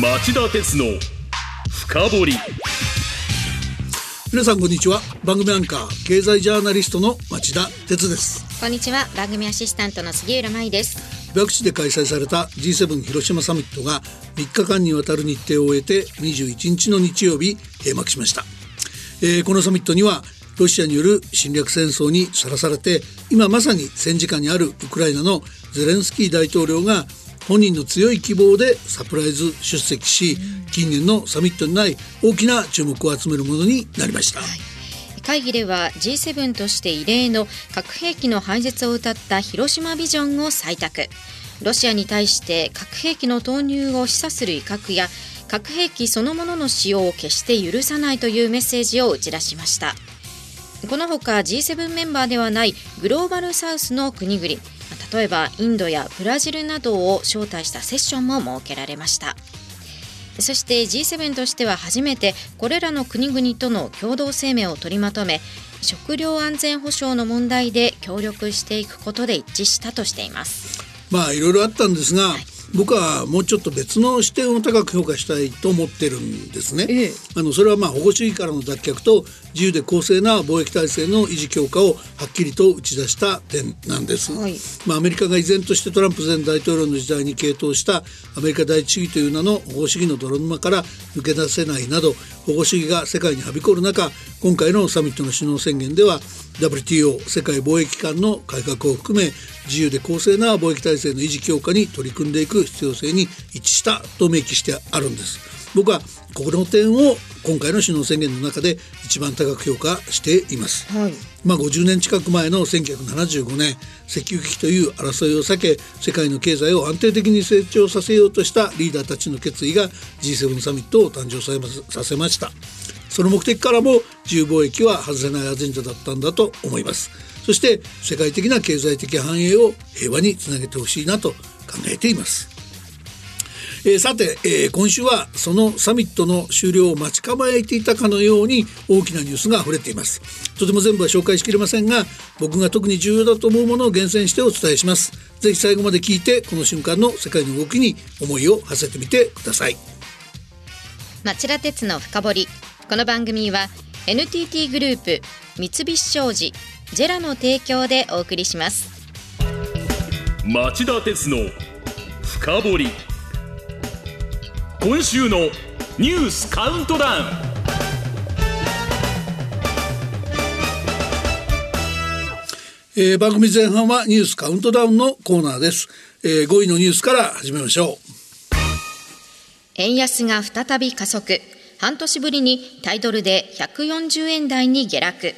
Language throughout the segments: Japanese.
町田鉄の深掘り。皆さんこんにちは。番組アンカー経済ジャーナリストの町田鉄です。こんにちは。番組アシスタントの杉浦舞です。各地で開催された G7 広島サミットが3日間にわたる日程を終えて21日の日曜日閉幕しました、えー、このサミットにはロシアによる侵略戦争にさらされて今まさに戦時下にあるウクライナのゼレンスキー大統領が本人の強い希望でサプライズ出席し、近年のサミットにない大きな注目を集めるものになりました。はい。会議では G7 として異例の核兵器の廃絶を謳った広島ビジョンを採択。ロシアに対して核兵器の投入を示唆する威嚇や核兵器そのものの使用を決して許さないというメッセージを打ち出しました。このほか G7 メンバーではないグローバルサウスの国々例えばインドやブラジルなどを招待したセッションも設けられましたそして G7 としては初めてこれらの国々との共同声明を取りまとめ食料安全保障の問題で協力していくことで一致したとしていますまあいろいろあったんですが、はい僕はもうちょっと別の視点を高く評価したいと思ってるんですね。ええ、あのそれはまあ保護主義からの脱却と自由で公正な貿易体制の維持強化をはっきりと打ち出した点なんです。はい、まあアメリカが依然としてトランプ前大統領の時代に傾倒したアメリカ第一主義という名の保護主義の泥沼から抜け出せないなど保護主義が世界にはびこる中今回のサミットの首脳宣言では WTO 世界貿易機関の改革を含め自由で公正な貿易体制の維持強化に取り組んでいく必要性に一致したと明記してあるんです僕はここの点を今回の首脳宣言の中で一番高く評価しています、はい、まあ50年近く前の1975年石油危機という争いを避け世界の経済を安定的に成長させようとしたリーダーたちの決意が G7 サミットを誕生させました。その目的からも自由貿易は外せないアジェンダだったんだと思います。そして世界的な経済的繁栄を平和につなげてほしいなと考えていますえー、さて、えー、今週はそのサミットの終了を待ち構えていたかのように大きなニュースが溢れています。とても全部は紹介しきれませんが僕が特に重要だと思うものを厳選してお伝えします。ぜひ最後まで聞いてこの瞬間の世界の動きに思いを馳せてみてください。町田鉄の深掘り。この番組は NTT グループ三菱商事ジェラの提供でお送りします。町田鉄の深掘り今週のニュースカウントダウン。えー、番組前半はニュースカウントダウンのコーナーです、えー、5位のニュースから始めましょう。円安が再び加速。半年ぶりにタイトルで140円台に下落。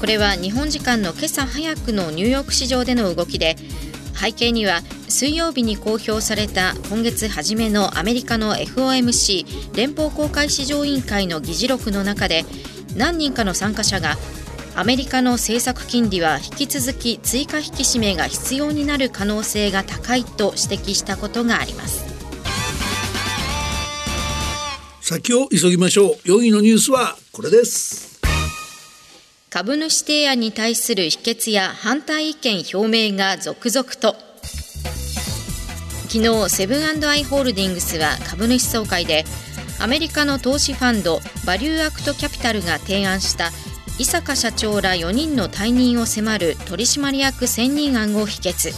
これは日本時間の今朝早くのニューヨーク市場での動きで背景には水曜日に公表された今月初めのアメリカの FOMC 連邦公開市場委員会の議事録の中で何人かの参加者がアメリカの政策金利は引き続き追加引き締めが必要になる可能性が高いと指摘したことがあります。先を急ぎましょう。4位のニュースはこれです。株主提案に対する否決や反対意見表明が続々と昨日セブンアイ・ホールディングスは株主総会でアメリカの投資ファンドバリューアクトキャピタルが提案した伊坂社長ら4人の退任を迫る取締役選任案を否決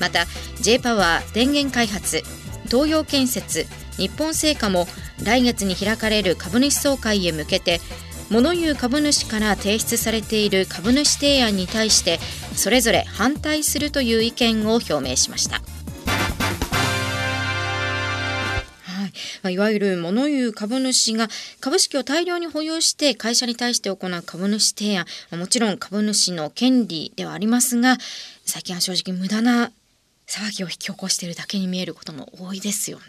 また J パワー電源開発東洋建設日本製菓も来月に開かれる株主総会へ向けて物言う株主から提出されている株主提案に対してそれぞれ反対するという意見を表明しました。い、いわゆる物言う株主が株式を大量に保有して会社に対して行う株主提案もちろん株主の権利ではありますが最近は正直無駄な騒ぎを引き起こしているだけに見えることも多いですよね。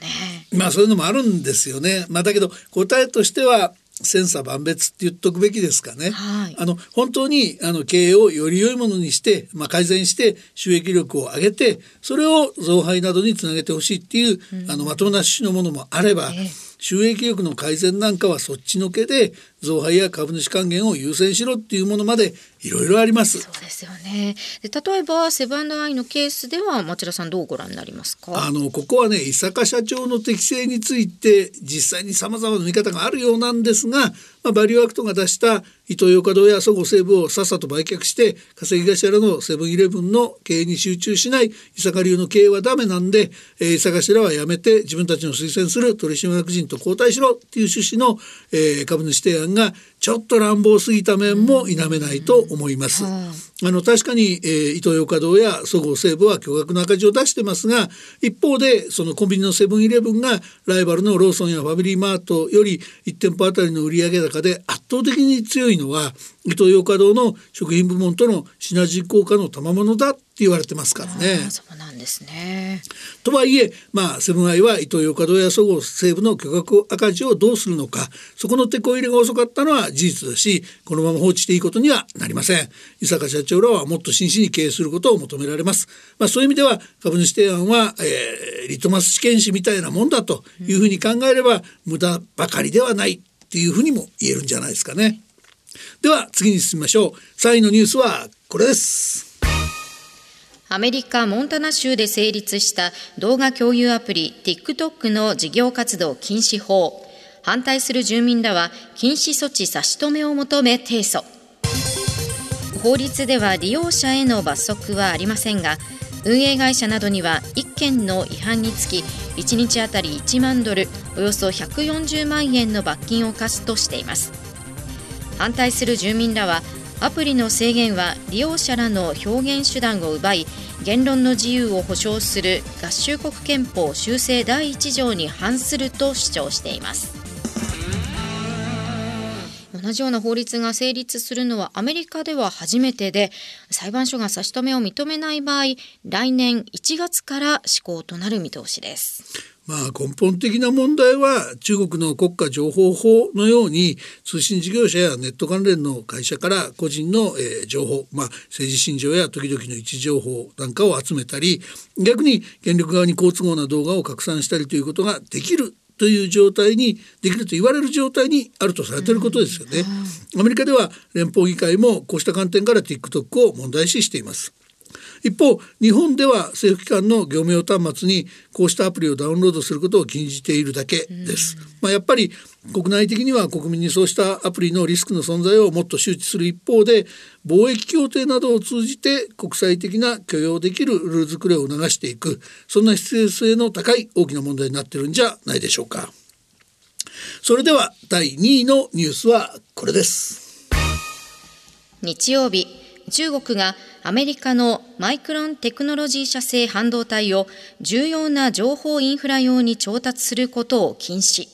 まあそういうのもあるんですよね。まあだけど答えとしては千差万別って言っとくべきですかね。はい、あの本当にあの経営をより良いものにして、まあ、改善して収益力を上げてそれを増配などにつなげてほしいっていう、うん、あのまともな趣旨のものもあれば、え収益力の改善なんかはそっちのけで増配や株主還元を優先しろっていうものまでいろいろあります。そうですよね。で例えばセブンアイのケースでは町田さんどうご覧になりますか？あのここはね井阪社長の適性について実際にさまざまな見方があるようなんですが、まあ、 ValueAct が出したイトーヨーカドーやそごう・西武をさっさと売却して稼ぎ頭のセブンイレブンの経営に集中しない井阪流の経営はダメなんで、えー、井阪さんはやめて自分たちの推薦する取締役陣と交代しろっていう趣旨の、えー、株主提案がちょっと乱暴すぎた面も否めないと思います。あの確かに、えー、イトーヨーカドーやそごう・西武は巨額の赤字を出してますが一方でそのコンビニのセブンイレブンがライバルのローソンやファミリーマートより1店舗あたりの売上高で圧倒的に強いのはイトーヨーカドーの食品部門とのシナジー効果の賜物だって言われてますからね。ですねとはいえ、まあ、セブンアイはイトーヨーカドーやそごう・西武の巨額赤字をどうするのかそこの手こ入れが遅かったのは事実だしこのまま放置していいことにはなりません。伊坂社長らはもっと真摯に経営することを求められます。まあ、そういう意味では株主提案は、えー、リトマス試験紙みたいなもんだというふうに考えれば、無駄ばかりではないっていうふうにも言えるんじゃないですかね。では次に進みましょう3位のニュースはこれですアメリカ・モンタナ州で成立した動画共有アプリ TikTok の事業活動禁止法。反対する住民らは禁止措置差し止めを求め提訴。法律では利用者への罰則はありませんが運営会社などには1件の違反につき1日あたり1万ドルおよそ140万円の罰金を課すとしています。反対する住民らはアプリの制限は利用者らの表現手段を奪い言論の自由を保障する合衆国憲法修正第1条に反すると主張しています。同じような法律が成立するのはアメリカでは初めてで裁判所が差し止めを認めない場合来年1月から施行となる見通しです。まあ根本的な問題は中国の国家情報法のように通信事業者やネット関連の会社から個人の、えー、情報、まあ、政治信条や時々の位置情報なんかを集めたり逆に権力側に好都合な動画を拡散したりということができるという状態にできると言われる状態にあるとされていることですよね。アメリカでは連邦議会もこうした観点から TikTok を問題視しています。一方日本では政府機関の業務用端末にこうしたアプリをダウンロードすることを禁じているだけです。まあ、やっぱり国内的には国民にそうしたアプリのリスクの存在をもっと周知する一方で貿易協定などを通じて国際的な許容できるルール作りを促していくそんな必要性の高い大きな問題になってるんじゃないでしょうか。それでは第2位のニュースはこれです。日曜日中国がアメリカのマイクロンテクノロジー社製半導体を重要な情報インフラ用に調達することを禁止。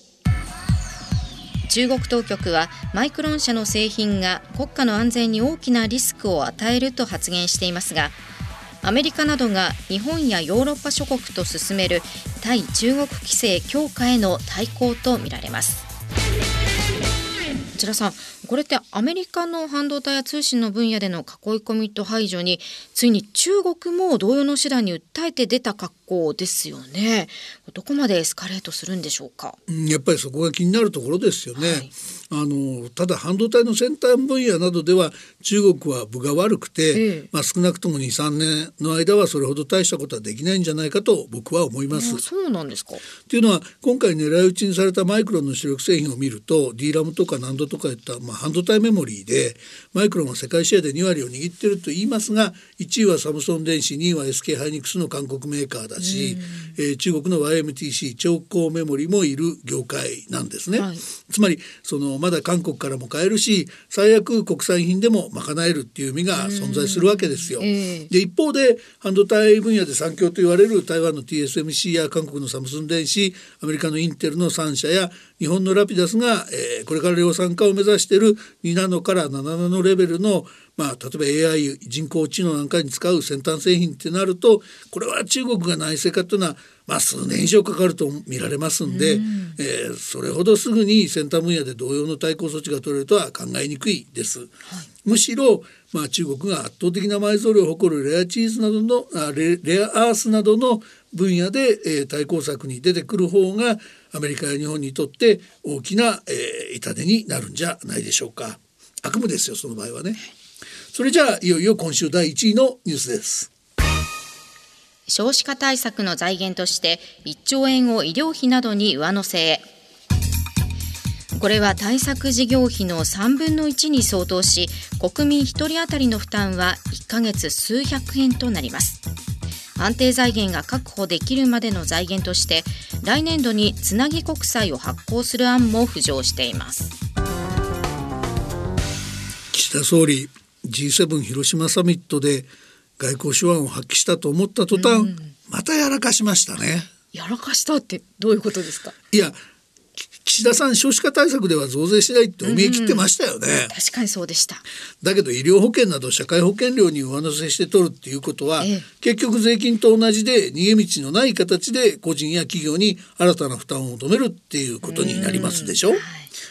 中国当局はマイクロン社の製品が国家の安全に大きなリスクを与えると発言していますがアメリカなどが日本やヨーロッパ諸国と進める対中国規制強化への対抗とみられます。内田さんこれってアメリカの半導体や通信の分野での囲い込みと排除についに中国も同様の手段に訴えて出た格好ですよね。どこまでエスカレートするんでしょうか、やっぱりそこが気になるところですよね、はい、あのただ半導体の先端分野などでは中国は分が悪くて、ええ、まあ、少なくとも23年の間はそれほど大したことはできないんじゃないかと僕は思います。そうなんですかというのは今回狙い撃ちにされたマイクロンの主力製品を見ると D ラムとかナンドとかいった、まあ、半導体メモリーでマイクロンは世界シェアで2割を握っていると言いますが1位はサムソン電子2位は SK ハイニックスの韓国メーカーだし、えー、中国の YMTC 超高メモリもいる業界なんですね。はい、つまりそのまだ韓国からも買えるし最悪国産品でも賄えるっていう意味が存在するわけですよ。えー、で一方で半導体分野で産業と言われる台湾の TSMC や韓国のサムスン電子アメリカのインテルの3社や日本のラピダスが、えー、これから量産化を目指している2ナノから7ナノレベルのまあ、例えば AI 人工知能なんかに使う先端製品ってなるとこれは中国が内製化というのは、まあ、数年以上かかると見られますんで、うん、えー、それほどすぐに先端分野で同様の対抗措置が取れるとは考えにくいです。はい、むしろ、まあ、中国が圧倒的な埋蔵量を誇るレアチーズなどのあレレアアースなどの分野で、えー、対抗策に出てくる方がアメリカや日本にとって大きな、えー、痛手になるんじゃないでしょうか。悪夢ですよその場合はねそれじゃあいよいよ今週第1位のニュースです。少子化対策の財源として1兆円を医療費などに上乗せへ。これは対策事業費の3分の1に相当し国民1人当たりの負担は1ヶ月数百円となります。安定財源が確保できるまでの財源として来年度につなぎ国債を発行する案も浮上しています。岸田総理 G7 広島サミットで外交手腕を発揮したと思った途端、うん、またやらかしましたね。やらかしたってどういうことですか？いや岸田さん少子化対策では増税しないってお見え切ってましたよね、うんうん、確かにそうでした。だけど医療保険など社会保険料に上乗せして取るっていうことは、ええ、結局税金と同じで逃げ道のない形で個人や企業に新たな負担を求めるっていうことになりますでしょ、う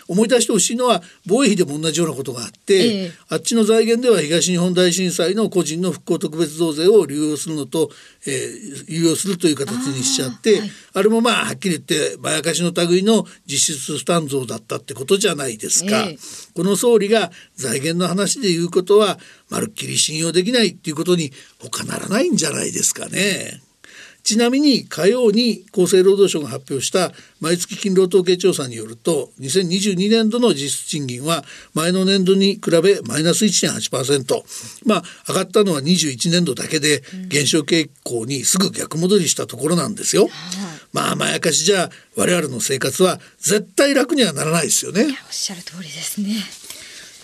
思い出してほしいのは防衛費でも同じようなことがあって、えー、あっちの財源では東日本大震災の個人の復興特別増税を流用するのと、えー、流用するという形にしちゃってあはい、あれもまあはっきり言ってまやかしの類の実質負担増だったってことじゃないですか。えー、この総理が財源の話で言うことはまるっきり信用できないっていうことに他ならないんじゃないですかね。ちなみに火曜に厚生労働省が発表した毎月勤労統計調査によると2022年度の実質賃金は前の年度に比べマイナス1.8%まあ上がったのは21年度だけで減少傾向にすぐ逆戻りしたところなんですよ。まあまやかしじゃ我々の生活は絶対楽にはならないですよね。おっしゃる通りですね。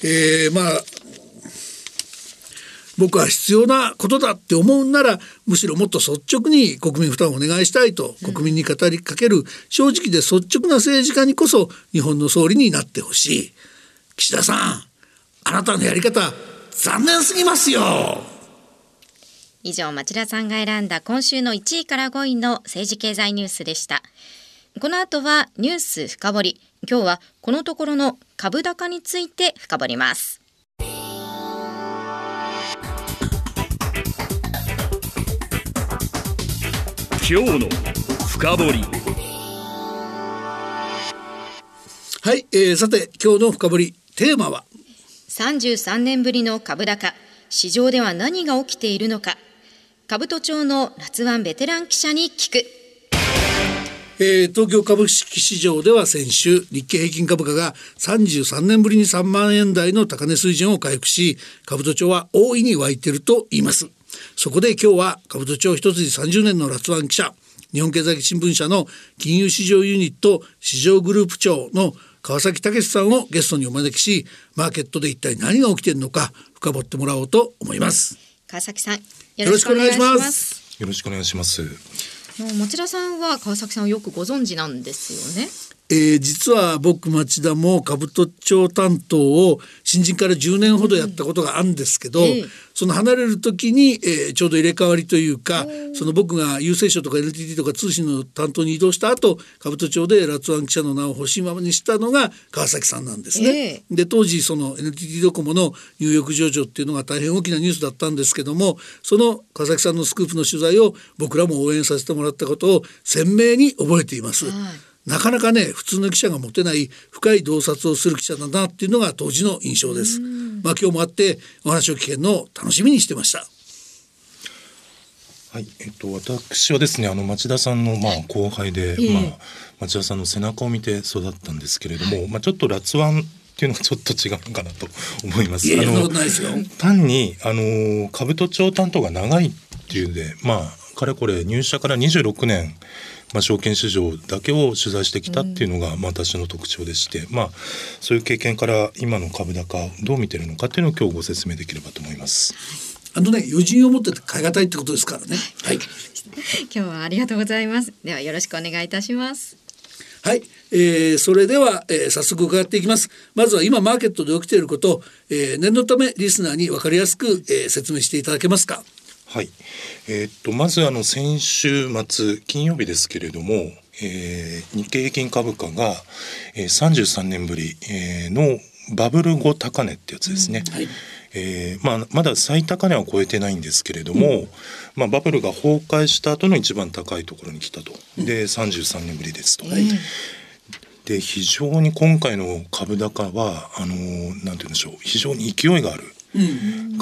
えー、まあ僕は必要なことだって思うならむしろもっと率直に国民負担をお願いしたいと国民に語りかける正直で率直な政治家にこそ日本の総理になってほしい。岸田さんあなたのやり方残念すぎますよ。以上町田さんが選んだ今週の1位から5位の政治経済ニュースでした。この後はニュース深掘り。今日はこのところの株高について深掘ります今日の深掘り。はい、えー、さて今日の深掘りテーマは？33年ぶりの株高。市場では何が起きているのか。株都庁の夏湾ベテラン記者に聞く。えー、東京株式市場では先週日経平均株価が33年ぶりに3万円台の高値水準を回復し株都庁は大いに湧いていると言いますそこで今日は兜町一筋30年のラツワン記者日本経済新聞社の金融市場ユニット市場グループ長の川崎武さんをゲストにお招きしマーケットで一体何が起きているのか深掘ってもらおうと思います。川崎さんよろしくお願いします。よろしくお願いします。持田さんは川崎さんをよくご存知なんですよね。えー、実は僕町田も兜町担当を新人から10年ほどやったことがあるんですけど、うんえその離れる時に、えー、ちょうど入れ替わりというか、その僕が郵政省とか NTT とか通信の担当に移動した後兜町でラツワン記者の名を欲しいままにしたのが川崎さんなんですね。えで当時その NTT ドコモのニューヨーク上場っていうのが大変大きなニュースだったんですけどもその川崎さんのスクープの取材を僕らも応援させてもらったことを鮮明に覚えています。はいなかなかね普通の記者が持てない深い洞察をする記者だなっていうのが当時の印象です。まあ今日もあってお話を聞けるのを楽しみにしてました。はい、えっと私はですねあの町田さんのまあ後輩で、えー、まあ町田さんの背中を見て育ったんですけれども、まあちょっと辣腕っていうのはちょっと違うのかなと思います。あの単にあの兜町担当が長いっていうでまあかれこれ入社から26年まあ、証券市場だけを取材してきたっていうのが、まあ、私の特徴でして、まあ、そういう経験から今の株高どう見てるのかっていうのを今日ご説明できればと思います。あのね余人を持ってて買い難いってことですからね。はい。今日はありがとうございます。ではよろしくお願いいたします。はい、えー、それでは、えー、早速伺っていきますまずは今マーケットで起きていること、えー、念のためリスナーに分かりやすく、えー、説明していただけますかはい、えー、っとまずあの先週末金曜日ですけれども、えー、日経平均株価が、えー、33年ぶり、えー、のバブル後高値ってやつですね、うんはい、えーまあ、まだ最高値は超えてないんですけれども、うん、まあ、バブルが崩壊した後の一番高いところに来たと。で33年ぶりですと。で非常に今回の株高はあのなんて言うんでしょう。非常に勢いがある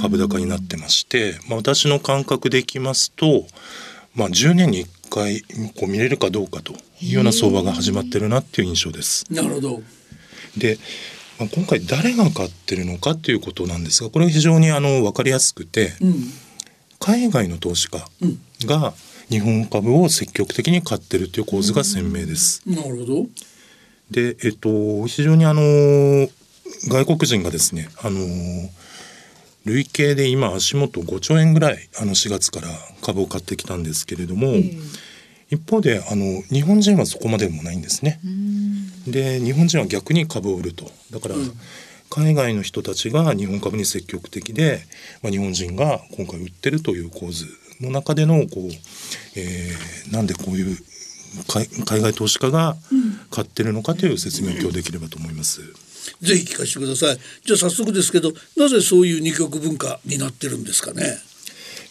株高になってまして、まあ、私の感覚でいきますと、まあ、10年に1回こう見れるかどうかというような相場が始まってるなっていう印象です。なるほどでまあ、今回誰が買ってるのかということなんですがこれ非常にあの分かりやすくて、うん、海外の投資家が日本株を積極的に買ってるという構図が鮮明です。うん、なるほどで、えっと、非常にあの外国人がですねあの累計で今足元5兆円ぐらいあの4月から株を買ってきたんですけれども、えー、一方であの日本人はそこまでもないんですね。で日本人は逆に株を売ると。だから、うん。海外の人たちが日本株に積極的で、まあ、日本人が今回売ってるという構図の中でのこう、えー、なんでこういう海外投資家が買ってるのかという説明を今日できればと思います。ぜひ聞かせてください。じゃあ早速ですけど、なぜそういう二極文化になってるんですかね？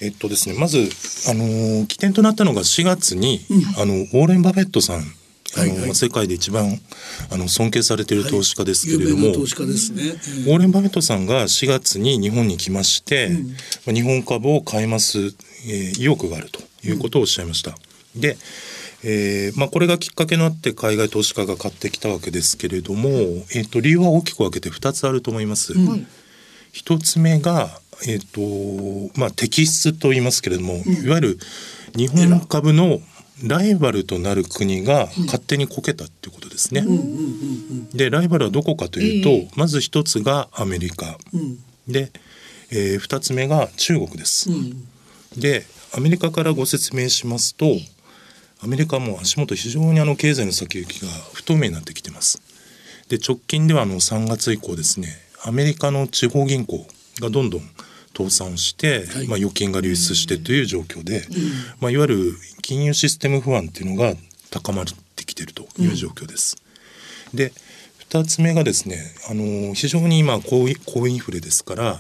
えっとですね、まずあの起点となったのが4月に、うん、あのウォーレンバフェットさんあの、はいはい、世界で一番あの尊敬されている投資家ですけれども、はい、投資家ですね、えー、ウォーレン・バフェットさんが4月に日本に来まして、うん、日本株を買います、えー、意欲があるということをおっしゃいました。うん、でえーまあ、これがきっかけになって海外投資家が買ってきたわけですけれども、えーと、理由は大きく分けて2つあると思います。うん、1つ目が、えーとまあ、摘出と言いますけれども、うん、いわゆる日本株のライバルとなる国が勝手にこけたっていうことですね。でライバルはどこかというと、えー、まず1つがアメリカ、うん、で、えー、2つ目が中国です。でアメリカからご説明しますとアメリカも足元非常にあの経済の先行きが不透明になってきてます。で直近ではあの3月以降ですねアメリカの地方銀行がどんどん倒産して、はい、まあ、預金が流出してという状況で、うん、まあ、いわゆる金融システム不安っていうのが高まってきているという状況です。うん、で2つ目がですねあの非常に今高高インフレですから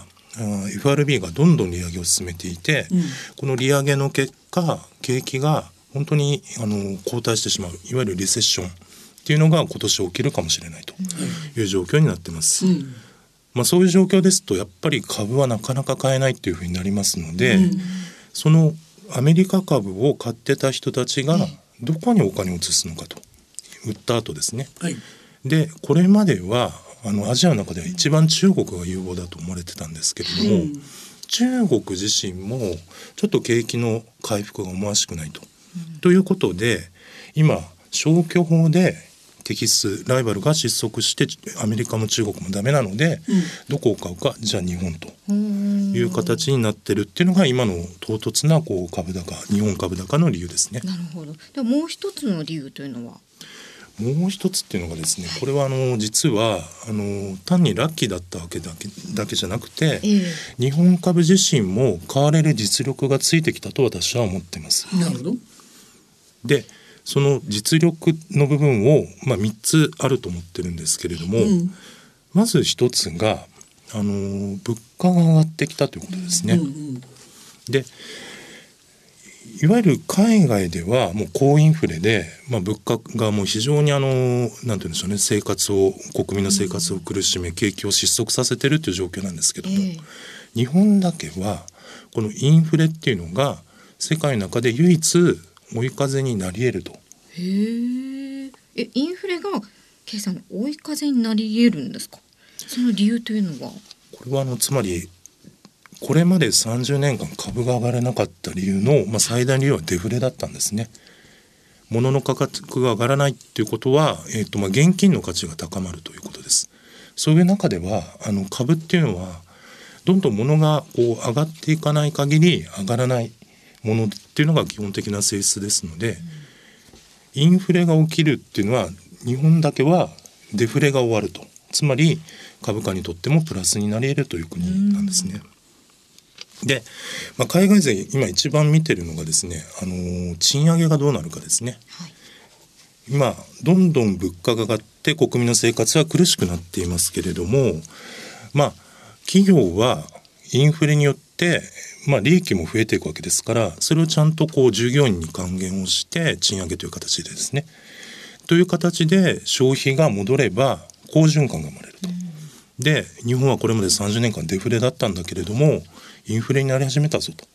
FRB がどんどん利上げを進めていて、うん、この利上げの結果景気が本当にあの後退してしまういわゆるリセッションっていうのが今年起きるかもしれないという状況になってます。うん、まあ、そういう状況ですとやっぱり株はなかなか買えないっていうふうになりますので、うん、そのアメリカ株を買ってた人たちがどこにお金を移すのかと売った後ですね。はい、でこれまではあのアジアの中では一番中国が有望だと思われてたんですけれども、うん、中国自身もちょっと景気の回復が思わしくないと。ということで今消去法で摘出ライバルが失速してアメリカも中国もダメなので、うん、どこを買うかじゃあ日本と。いう形になってるっていうのが今の唐突なこう株高日本株高の理由ですね。なるほど。でももう一つの理由というのは？もう一つっていうのがですねこれはあの実はあの単にラッキーだったわけだけだけじゃなくて、えー、日本株自身も買われる実力がついてきたと私は思ってます。なるほどでその実力の部分を、まあ、3つあると思ってるんですけれども、うん、まず1つがあの物価が上がってきたということですね。うんうん、でいわゆる海外ではもう高インフレで、まあ、物価がもう非常にあのなんて言うんでしょうね生活を国民の生活を苦しめ景気を失速させてるという状況なんですけども、えー、日本だけはこのインフレっていうのが世界の中で唯一追い風になり得ると。へえ。インフレが計算追い風になり得るんですか？その理由というのは？これはあのつまりこれまで30年間株が上がらなかった理由の、まあ、最大理由はデフレだったんですね。物の価格が上がらないっていうことは、えーとまあ、現金の価値が高まるということです。そういう中ではあの株っていうのはどんどん物がこう上がっていかない限り上がらないものっていうのが基本的な性質ですので、インフレが起きるっていうのは日本だけはデフレが終わるとつまり株価にとってもプラスになり得るという国なんですね。で、まあ、海外勢今一番見てるのがですね、あのー、賃上げがどうなるかですね。はい、今どんどん物価が上がって国民の生活は苦しくなっていますけれどもまあ企業はインフレによってまあ、利益も増えていくわけですからそれをちゃんとこう従業員に還元をして賃上げという形でですねという形で消費が戻れば好循環が生まれると。で日本はこれまで30年間デフレだったんだけれどもインフレになり始めたぞと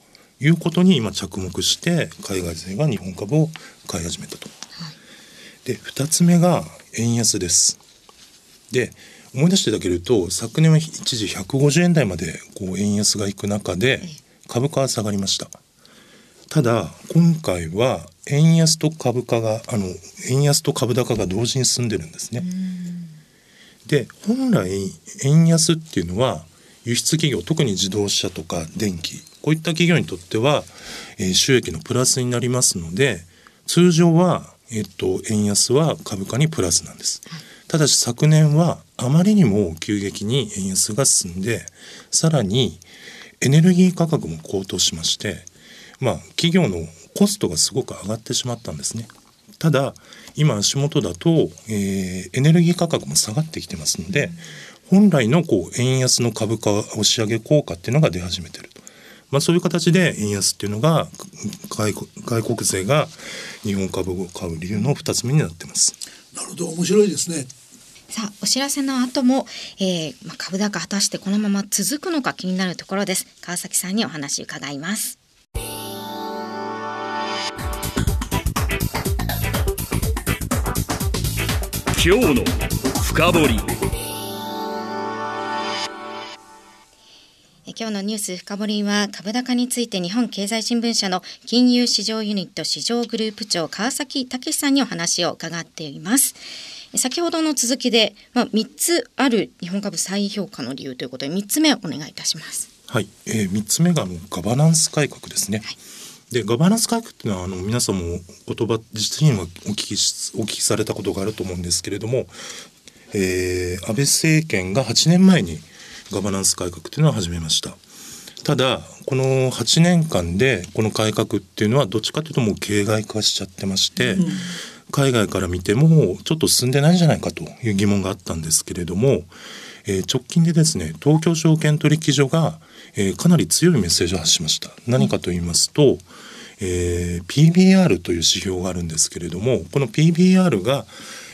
いうことに今着目して海外勢が日本株を買い始めたと。で2つ目が円安です。で思い出していただけると昨年は一時150円台までこう円安がいく中で株価は下がりました。ただ今回は円安と株価があの円安と株高が同時に進んでるんですね。で本来円安っていうのは輸出企業特に自動車とか電気こういった企業にとっては、えー、収益のプラスになりますので通常は、えっと、円安は株価にプラスなんです。ただし昨年はあまりにも急激に円安が進んでさらにエネルギー価格も高騰しまして、まあ、企業のコストがすごく上がってしまったんですね。ただ今足元だと、えー、エネルギー価格も下がってきてますので本来のこう円安の株価押し上げ効果っていうのが出始めてると、まあ、そういう形で円安っていうのが外国外国勢が日本株を買う理由の2つ目になってます。なるほど面白いですねさあお知らせの後も、えー、まあ、株高果たしてこのまま続くのか気になるところです川崎さんにお話伺います今日の深掘り今日のニュース深掘りは株高について日本経済新聞社の金融市場ユニット市場グループ長川崎武さんにお話を伺っています。先ほどの続きで、まあ、3つある日本株再評価の理由ということで3つ目お願いいたします。はい、えー、3つ目がガバナンス改革ですね。はいでガバナンス改革っていうのはあの皆さんも言葉自身はお聞きお聞きされたことがあると思うんですけれども、えー、安倍政権が8年前にガバナンス改革っていうのを始めました。ただこの8年間でこの改革っていうのはどっちかというともう形骸化しちゃってまして、うん海外から見てもちょっと進んでないんじゃないかという疑問があったんですけれども、えー、直近でですね東京証券取引所が、えー、かなり強いメッセージを発しました。何かと言いますと、えー、PBR という指標があるんですけれどもこの PBR が、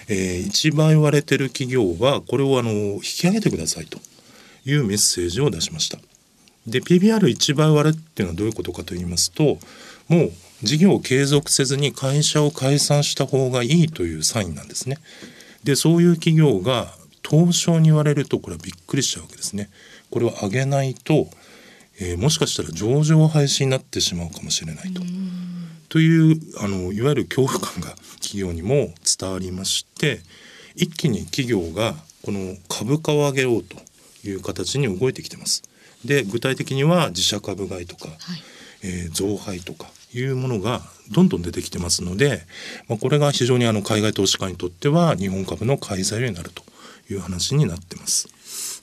えー、一番言われてる企業はこれをあの引き上げてくださいというメッセージを出しました。で PBR1 倍割れっていうのはどういうことかと言いますともう事業を継続せずに会社を解散した方がいいというサインなんですね。でそういう企業が東証に言われるとこれはびっくりしちゃうわけですね。これを上げないと、えー、もしかしたら上場廃止になってしまうかもしれないと。というあのいわゆる恐怖感が企業にも伝わりまして一気に企業がこの株価を上げようという形に動いてきてます。で具体的には自社株買いとか、はい、えー、増配とかいうものがどんどん出てきてますので、まあ、これが非常にあの海外投資家にとっては日本株の買い材料になるという話になってます。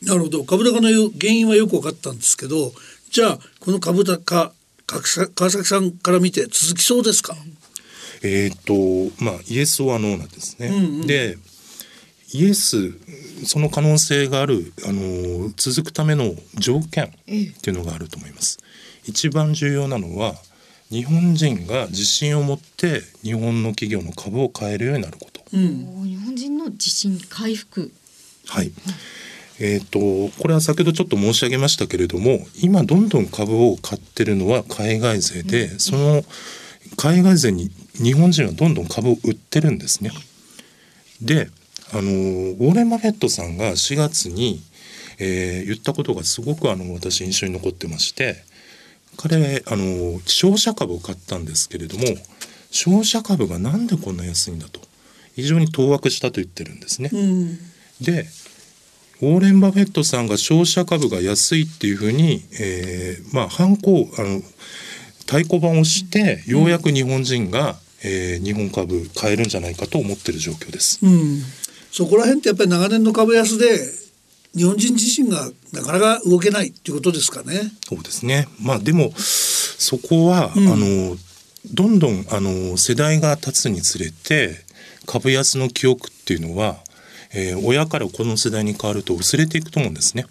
なるほど株高の原因はよく分かったんですけどじゃあこの株高川崎さんから見て続きそうですか？えっ、とまあイエス・オア・ノーなんですね。うんうん、でイエスその可能性があるあの続くための条件っていうのがあると思います。一番重要なのは日本人が自信を持って日本の企業の株を買えるようになること。うん、日本人の自信回復。はい。えーと、これは先ほどちょっと申し上げましたけれども今どんどん株を買ってるのは海外勢で、うん、その海外勢に日本人はどんどん株を売ってるんですね。であのウォーレン・マフェットさんが4月に、えー、言ったことがすごくあの私印象に残ってまして彼あの商社株を買ったんですけれども商社株がなんでこんな安いんだと非常に当惑したと言ってるんですね。うん、でウォーレン・バフェットさんが商社株が安いっていうふうに、えー、まあ反抗あの太鼓判をしてようやく日本人が、うん、えー、日本株買えるんじゃないかと思ってる状況です。うん、そこら辺ってやっぱり長年の株安で日本人自身がなかなか動けないっていうことですかね。そうですね。まあでもそこは、うん、あのどんどんあの世代が経つにつれて株安の記憶っていうのは、えー、親からこの世代に変わると薄れていくと思うんですね。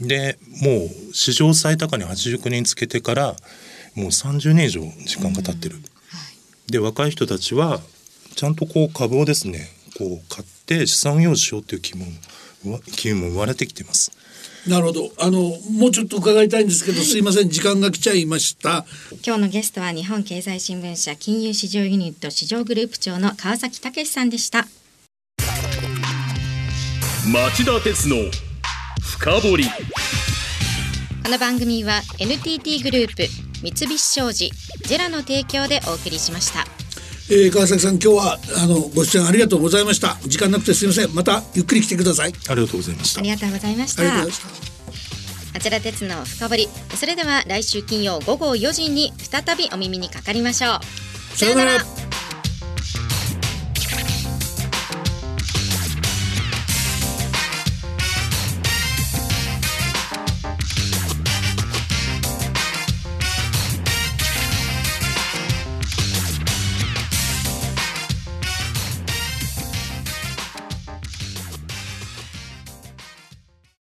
でもう史上最高値89人つけてからもう30年以上時間が経ってる。で若い人たちはちゃんとこう株をですねこう買って資産運用しようっていう気分機運も生まれてきてます。なるほど。あのもうちょっと伺いたいんですけど、すいません時間が来ちゃいました。今日のゲストは日本経済新聞社金融市場ユニット市場グループ長の川崎武さんでした。町田鉄の深掘り。この番組は NTT グループ三菱商事ジェラの提供でお送りしました。えー、川崎さん今日はあのご出演ありがとうございました。時間なくてすみません。またゆっくり来てください。ありがとうございましたありがとうございました。あちら鉄の深掘り。それでは来週金曜午後4時に再びお耳にかかりましょう。さようなら